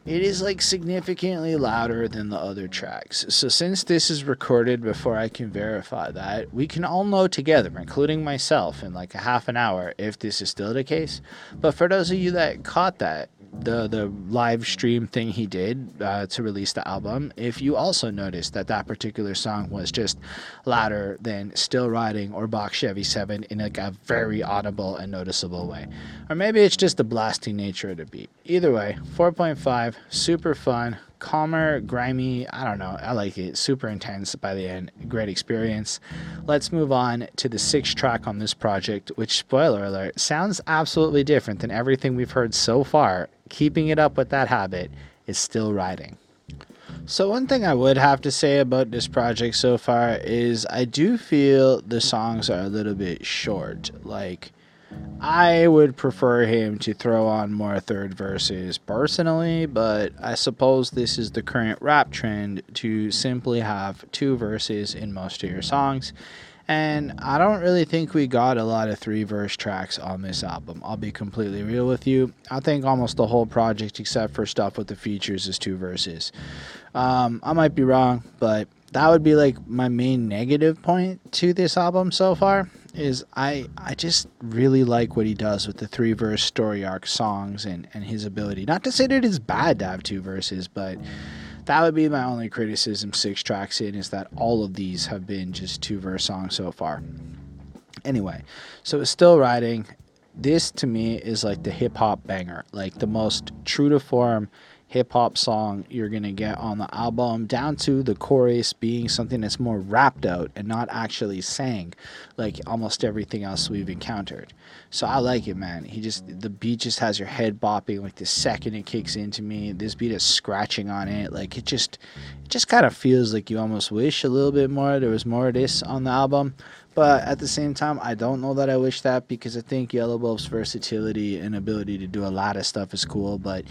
it is like significantly louder than the other tracks. So since this is recorded before I can verify that, we can all know together, including myself, in like a half an hour if this is still the case. But for those of you that caught that, the the live stream thing he did uh, to release the album, if you also noticed that that particular song was just louder than "Still Riding" or "Box Chevy Seven in like a very audible and noticeable way, or maybe it's just the blasting nature of the beat. Either way, 4.5, super fun, calmer, grimy. I don't know. I like it. Super intense by the end. Great experience. Let's move on to the sixth track on this project, which, spoiler alert, sounds absolutely different than everything we've heard so far. Keeping it up with that habit is still riding. So, one thing I would have to say about this project so far is I do feel the songs are a little bit short. Like, I would prefer him to throw on more third verses personally, but I suppose this is the current rap trend to simply have two verses in most of your songs. And I don't really think we got a lot of three verse tracks on this album. I'll be completely real with you. I think almost the whole project, except for stuff with the features, is two verses. Um, I might be wrong, but that would be like my main negative point to this album so far is I I just really like what he does with the three verse story arc songs and, and his ability. Not to say that it's bad to have two verses, but that would be my only criticism six tracks in is that all of these have been just two verse songs so far. Anyway, so it's still riding. This to me is like the hip hop banger, like the most true to form hip hop song you're gonna get on the album, down to the chorus being something that's more rapped out and not actually sang like almost everything else we've encountered. So I like it, man. He just the beat just has your head bopping like the second it kicks into me. This beat is scratching on it, like it just it just kind of feels like you almost wish a little bit more there was more of this on the album. But at the same time, I don't know that I wish that because I think Yelawolf's versatility and ability to do a lot of stuff is cool. But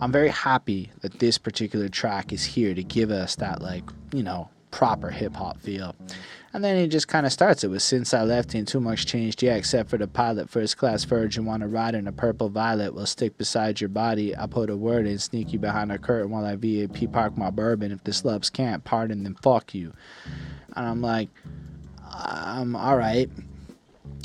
I'm very happy that this particular track is here to give us that like you know proper hip hop feel. And then he just kind of starts it with Since I Left Ain't Too Much Changed Yeah, except for the pilot, first class virgin. Wanna ride in a purple violet, will stick beside your body. I put a word in, sneak you behind a curtain while I VAP park my bourbon. If the slubs can't pardon, then fuck you. And I'm like, um, alright.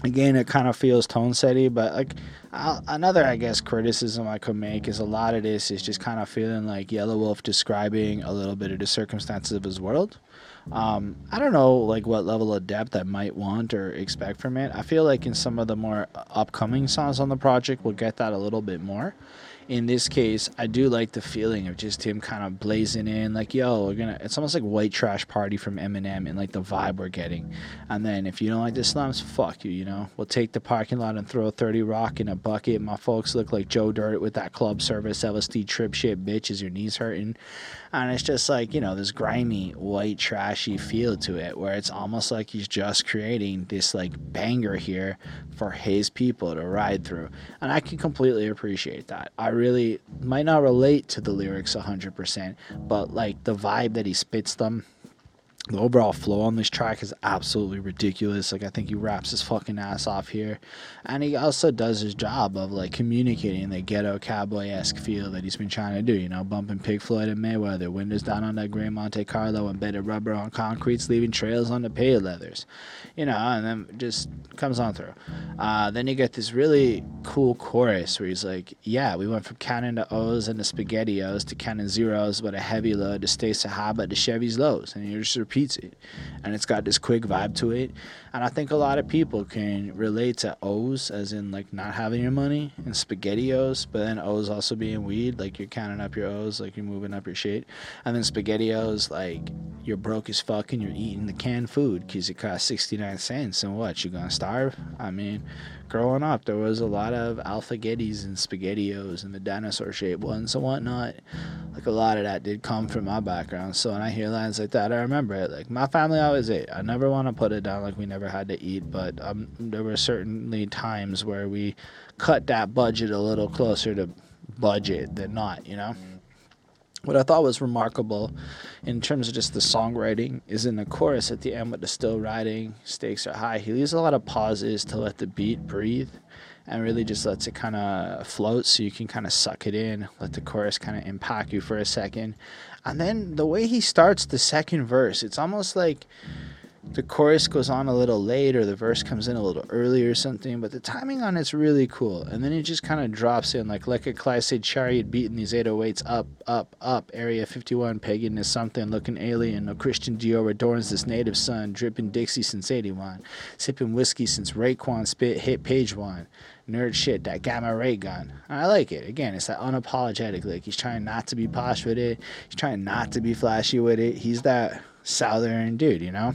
Again, it kind of feels tone setty, but like I'll, another, I guess, criticism I could make is a lot of this is just kind of feeling like Yelawolf describing a little bit of the circumstances of his world. Um, I don't know like what level of depth I might want or expect from it. I feel like in some of the more upcoming songs on the project, we'll get that a little bit more in this case, I do like the feeling of just him kind of blazing in, like, yo, we're gonna. It's almost like White Trash Party from Eminem, and like the vibe we're getting. And then if you don't like the slums, fuck you. You know, we'll take the parking lot and throw a 30 rock in a bucket. My folks look like Joe Dirt with that club service LSD trip shit, bitch. Is your knees hurting? And it's just like you know this grimy, white, trashy feel to it, where it's almost like he's just creating this like banger here for his people to ride through. And I can completely appreciate that. I really might not relate to the lyrics 100%, but like the vibe that he spits them the overall flow on this track is absolutely ridiculous. Like I think he raps his fucking ass off here, and he also does his job of like communicating the ghetto cowboy esque feel that he's been trying to do. You know, bumping Pink Floyd and Mayweather, windows down on that gray Monte Carlo, embedded rubber on concretes, leaving trails on the pay leathers. You know, and then just comes on through. Uh, then you get this really cool chorus where he's like, "Yeah, we went from counting the O's and the SpaghettiOs to counting zeros, but a heavy load to stay but the Chevy's lows," and he just repeats it, and it's got this quick vibe to it. And I think a lot of people can relate to O's as in like not having your money and SpaghettiOs, but then O's also being weed, like you're counting up your O's, like you're moving up your shit, and then SpaghettiOs, like you're broke as fuck and you're eating the canned food because it costs 69 cents, and what you're gonna starve? I mean growing up, there was a lot of Alphagettis and SpaghettiOs and the dinosaur shaped ones and whatnot. Like a lot of that did come from my background. So when I hear lines like that, I remember it. Like my family always ate. I never want to put it down like we never had to eat, but um, there were certainly times where we cut that budget a little closer to budget than not, you know? What I thought was remarkable in terms of just the songwriting is in the chorus at the end with the still riding, stakes are high. He leaves a lot of pauses to let the beat breathe and really just lets it kind of float so you can kind of suck it in, let the chorus kind of impact you for a second. And then the way he starts the second verse, it's almost like the chorus goes on a little late or the verse comes in a little early or something, but the timing on it's really cool. And then it just kind of drops in like like a classic chariot beating these 808s up, up, up. Area 51 pagan is something looking alien. No Christian Dior adorns this native sun, dripping Dixie since 81. Sipping whiskey since Raekwon spit hit page one. Nerd shit, that gamma ray gun. I like it. Again, it's that unapologetic. Like he's trying not to be posh with it. He's trying not to be flashy with it. He's that southern dude, you know?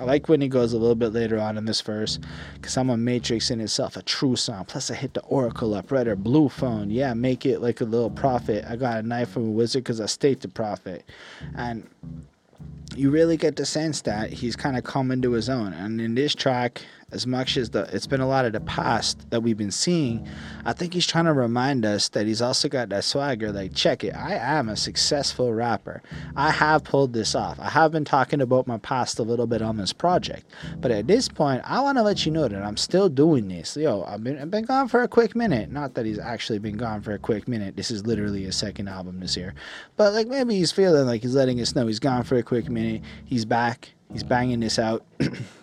I like when he goes a little bit later on in this verse, because I'm a matrix in itself, a true song. Plus, I hit the oracle up, red or blue phone. Yeah, make it like a little prophet. I got a knife from a wizard because I state the prophet. And you really get the sense that he's kind of coming to his own. And in this track, as much as the it's been a lot of the past that we've been seeing, I think he's trying to remind us that he's also got that swagger. Like, check it, I am a successful rapper. I have pulled this off. I have been talking about my past a little bit on this project, but at this point, I want to let you know that I'm still doing this. Yo, I've been I've been gone for a quick minute. Not that he's actually been gone for a quick minute. This is literally his second album this year, but like maybe he's feeling like he's letting us know he's gone for a quick minute. He's back. He's banging this out.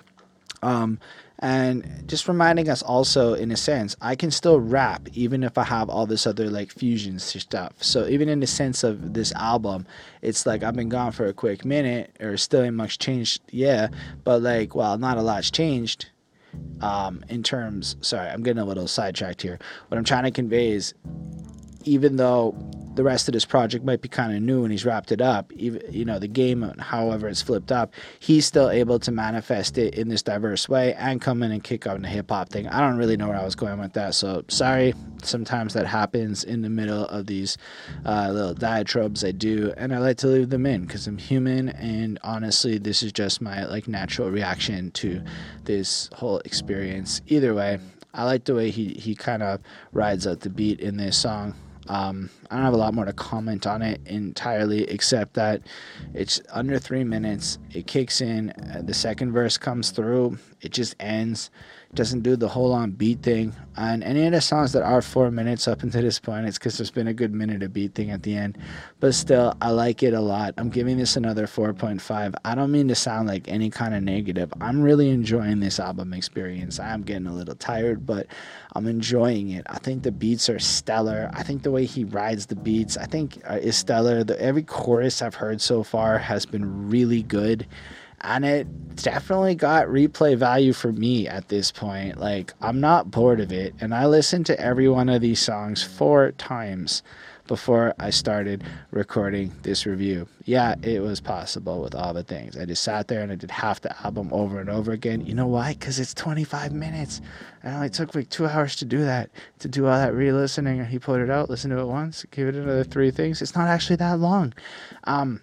um, and just reminding us also in a sense i can still rap even if i have all this other like fusions stuff so even in the sense of this album it's like i've been gone for a quick minute or still ain't much changed yeah but like well not a lot's changed um in terms sorry i'm getting a little sidetracked here what i'm trying to convey is even though the rest of this project might be kind of new and he's wrapped it up even you know the game however it's flipped up he's still able to manifest it in this diverse way and come in and kick out the hip-hop thing. I don't really know where i was going with that so sorry. Sometimes that happens in the middle of these uh, little diatribes i do and i like to leave them in because i'm human and honestly this is just my like natural reaction to this whole experience. Either way I like the way he, he kind of rides out the beat in this song. Um, I don't have a lot more to comment on it entirely, except that it's under three minutes. It kicks in, uh, the second verse comes through, it just ends doesn't do the whole on beat thing. And any of the songs that are four minutes up until this point, it's because there's been a good minute of beat thing at the end. But still, I like it a lot. I'm giving this another 4.5. I don't mean to sound like any kind of negative. I'm really enjoying this album experience. I'm getting a little tired, but I'm enjoying it. I think the beats are stellar. I think the way he rides the beats, I think uh, is stellar. The, every chorus I've heard so far has been really good and it definitely got replay value for me at this point. Like, I'm not bored of it, and I listened to every one of these songs four times before I started recording this review. Yeah, it was possible with all the things. I just sat there and I did half the album over and over again. You know why? Because it's 25 minutes. And it only took like two hours to do that, to do all that re listening. He put it out, listen to it once, give it another three things. It's not actually that long. Um,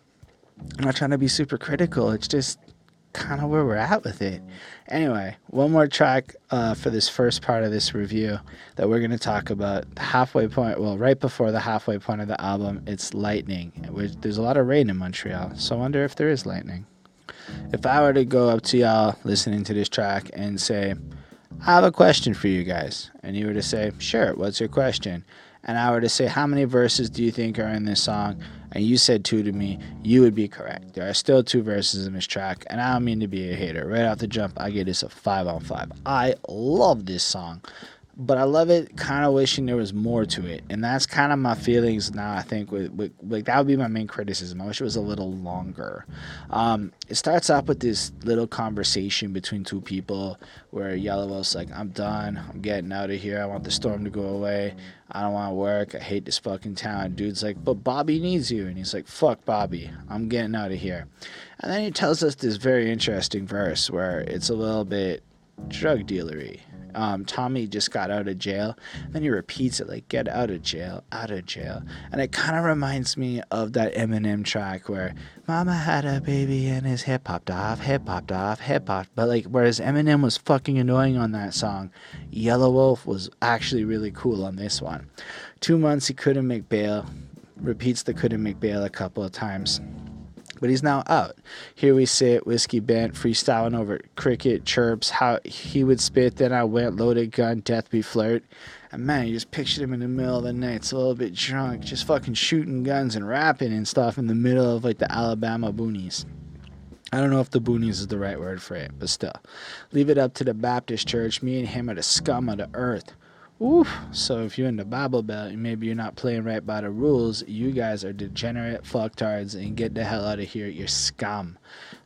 I'm not trying to be super critical. It's just kind of where we're at with it. Anyway, one more track uh, for this first part of this review that we're going to talk about. The halfway point, well, right before the halfway point of the album, it's lightning. There's a lot of rain in Montreal, so I wonder if there is lightning. If I were to go up to y'all listening to this track and say, I have a question for you guys, and you were to say, Sure, what's your question? And I were to say, How many verses do you think are in this song? and you said two to me, you would be correct. There are still two verses in this track, and I don't mean to be a hater. Right off the jump, I give this a five on five. I love this song but I love it. Kind of wishing there was more to it, and that's kind of my feelings now. I think with, with, like that would be my main criticism. I wish it was a little longer. Um, it starts off with this little conversation between two people where Yelawolf's like, "I'm done. I'm getting out of here. I want the storm to go away. I don't want to work. I hate this fucking town." Dude's like, "But Bobby needs you," and he's like, "Fuck Bobby. I'm getting out of here." And then he tells us this very interesting verse where it's a little bit drug dealery um, Tommy just got out of jail. Then he repeats it like, get out of jail, out of jail. And it kind of reminds me of that Eminem track where Mama had a baby and his hip hopped off, hip hopped off, hip hop. But like, whereas Eminem was fucking annoying on that song, Yelawolf was actually really cool on this one. Two months he couldn't make bail. Repeats the couldn't make bail a couple of times but he's now out. Here we sit, whiskey bent, freestyling over cricket chirps, how he would spit, then I went, loaded gun, death be flirt. And man, you just pictured him in the middle of the night, it's a little bit drunk, just fucking shooting guns and rapping and stuff in the middle of like the Alabama boonies. I don't know if the boonies is the right word for it, but still. Leave it up to the Baptist church. Me and him are the scum of the earth. Oof. So if you're in the Bible Belt and maybe you're not playing right by the rules, you guys are degenerate fucktards and get the hell out of here. You're scum.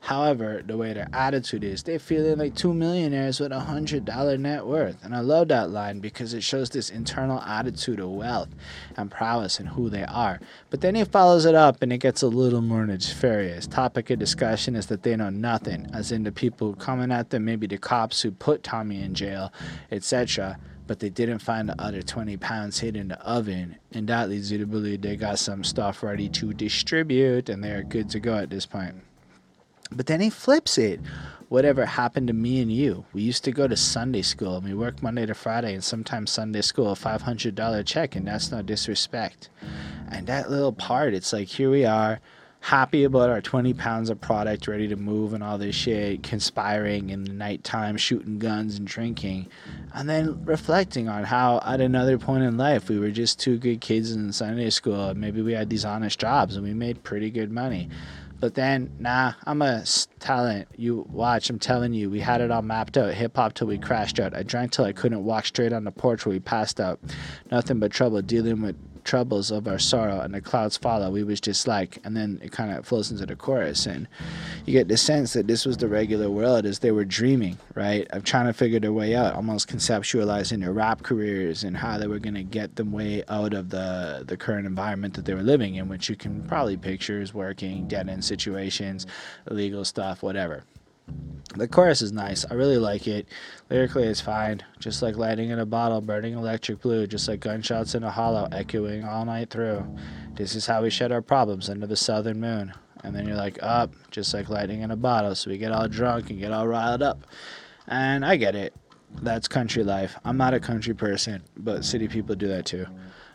However, the way their attitude is, they feeling like two millionaires with a hundred dollar net worth. And I love that line because it shows this internal attitude of wealth and prowess and who they are. But then he follows it up and it gets a little more nefarious. Topic of discussion is that they know nothing, as in the people coming at them, maybe the cops who put Tommy in jail, etc but they didn't find the other 20 pounds hid in the oven. And that leads you to believe they got some stuff ready to distribute and they're good to go at this point. But then he flips it. Whatever happened to me and you? We used to go to Sunday school and we work Monday to Friday and sometimes Sunday school, a $500 check, and that's no disrespect. And that little part, it's like here we are happy about our 20 pounds of product ready to move and all this shit, conspiring in the nighttime, shooting guns and drinking, and then reflecting on how at another point in life we were just two good kids in Sunday school. Maybe we had these honest jobs and we made pretty good money. But then, nah, I'm a talent. You watch, I'm telling you, we had it all mapped out. Hip hop till we crashed out. I drank till I couldn't walk straight on the porch where we passed out. Nothing but trouble dealing with troubles of our sorrow and the clouds follow we was just like and then it kind of flows into the chorus and you get the sense that this was the regular world as they were dreaming right? Of trying to figure their way out almost conceptualizing their rap careers and how they were going to get them way out of the the current environment that they were living in which you can probably picture as working dead end situations illegal stuff whatever the chorus is nice. I really like it. Lyrically, it's fine. Just like lighting in a bottle, burning electric blue, just like gunshots in a hollow, echoing all night through. This is how we shed our problems under the southern moon. And then you're like, up, just like lightning in a bottle. So we get all drunk and get all riled up. And I get it. That's country life. I'm not a country person, but city people do that too.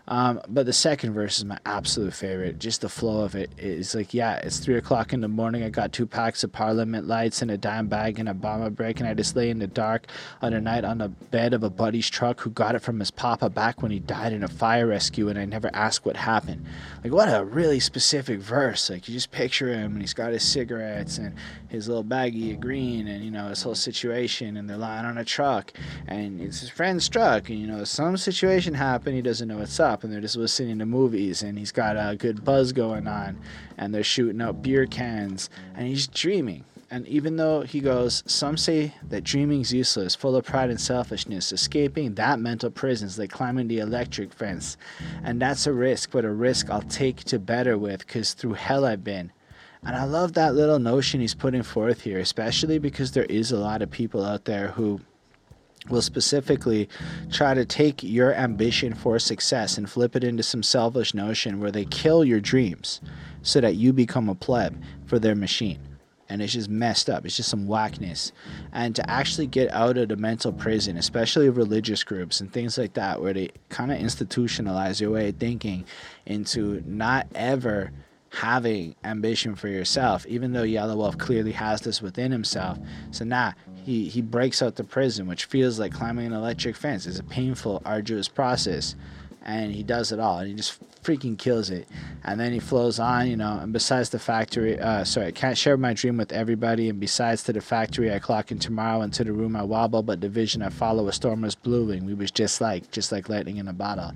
Um, but the second verse is my absolute favorite. Just the flow of it is like, yeah, it's three o'clock in the morning. I got two packs of Parliament lights and a dime bag and a bomber break, and I just lay in the dark on a night on the bed of a buddy's truck who got it from his papa back when he died in a fire rescue, and I never asked what happened. Like, what a really specific verse. Like, you just picture him, and he's got his cigarettes and his little baggie of green, and you know his whole situation, and they're lying on a truck, and it's his friend's truck, and you know some situation happened. He doesn't know what's up and they're just listening to movies and he's got a good buzz going on and they're shooting up beer cans and he's dreaming. And even though he goes some say that dreaming's useless full of pride and selfishness escaping that mental prison is like climbing the electric fence. And that's a risk but a risk i'll take to better with because through hell i've been. And i love that little notion he's putting forth here especially because there is a lot of people out there who will specifically try to take your ambition for success and flip it into some selfish notion where they kill your dreams so that you become a pleb for their machine. And it's just messed up. It's just some whackness. And to actually get out of the mental prison, especially religious groups and things like that, where they kind of institutionalize your way of thinking into not ever having ambition for yourself, even though Yelawolf clearly has this within himself. So now he, he breaks out the prison, which feels like climbing an electric fence. It's a painful, arduous process. And he does it all. And he just freaking kills it. And then he flows on, you know. And besides the factory, uh, sorry, I can't share my dream with everybody. And besides to the factory, I clock in tomorrow. And to the room, I wobble. But the vision I follow, a storm was brewing. We was just like, just like lightning in a bottle.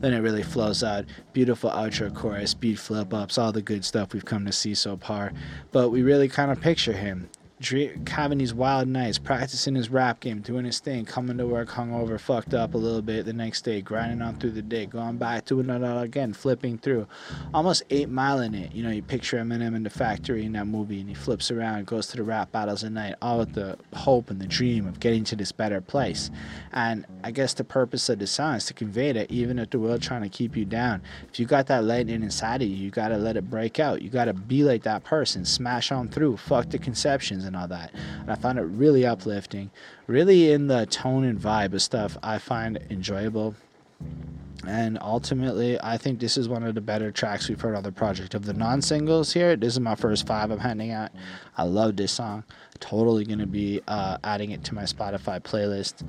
Then it really flows out. Beautiful outro chorus, beat flip ups, all the good stuff we've come to see so far. But we really kind of picture him having these wild nights, practicing his rap game, doing his thing, coming to work hungover, fucked up a little bit the next day, grinding on through the day, going back, it all again, flipping through. Almost eight mile in it. You know, you picture Eminem in the factory in that movie, and he flips around, goes to the rap battles at night, all with the hope and the dream of getting to this better place. And I guess the purpose of the song is to convey that even if the world trying to keep you down, if you got that lightning inside of you, you gotta let it break out. You gotta be like that person, smash on through, fuck the conceptions and all that. And I found it really uplifting, really in the tone and vibe of stuff I find enjoyable. And ultimately, I think this is one of the better tracks we've heard on the project. Of the non singles here, this is my first five I'm handing out. I love this song. Totally going to be uh, adding it to my Spotify playlist.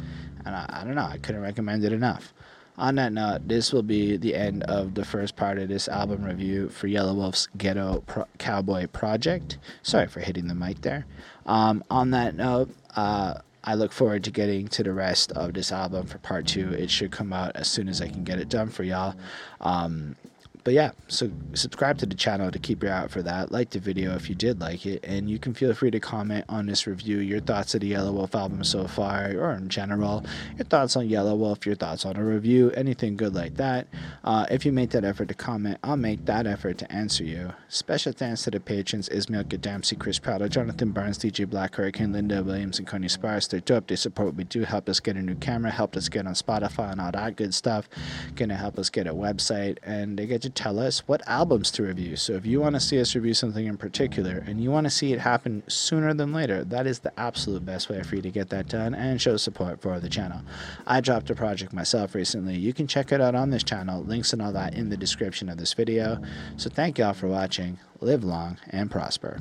And I, I don't know, I couldn't recommend it enough on that note, this will be the end of the first part of this album review for Yelawolf's Ghetto Pro- Cowboy Project. Sorry for hitting the mic there. Um, on that note, uh, I look forward to getting to the rest of this album for part two. It should come out as soon as I can get it done for y'all. Um, but yeah, so subscribe to the channel to keep your eye out for that. Like the video if you did like it, and you can feel free to comment on this review, your thoughts of the Yelawolf album so far, or in general, your thoughts on Yelawolf, your thoughts on a review, anything good like that. Uh, if you make that effort to comment, I'll make that effort to answer you. Special thanks to the patrons Ismail Gadamsi, Chris Prado, Jonathan Barnes, DJ Black Hurricane, Linda Williams, and Connie Spires. They're dope. They support what we do, help us get a new camera, helped us get on Spotify and all that good stuff. Gonna help us get a website, and they get to tell us what albums to review. So if you want to see us review something in particular and you want to see it happen sooner than later, that is the absolute best way for you to get that done and show support for the channel. I dropped a project myself recently. You can check it out on this channel. Links and all that in the description of this video. So thank y'all for watching. Live long and prosper.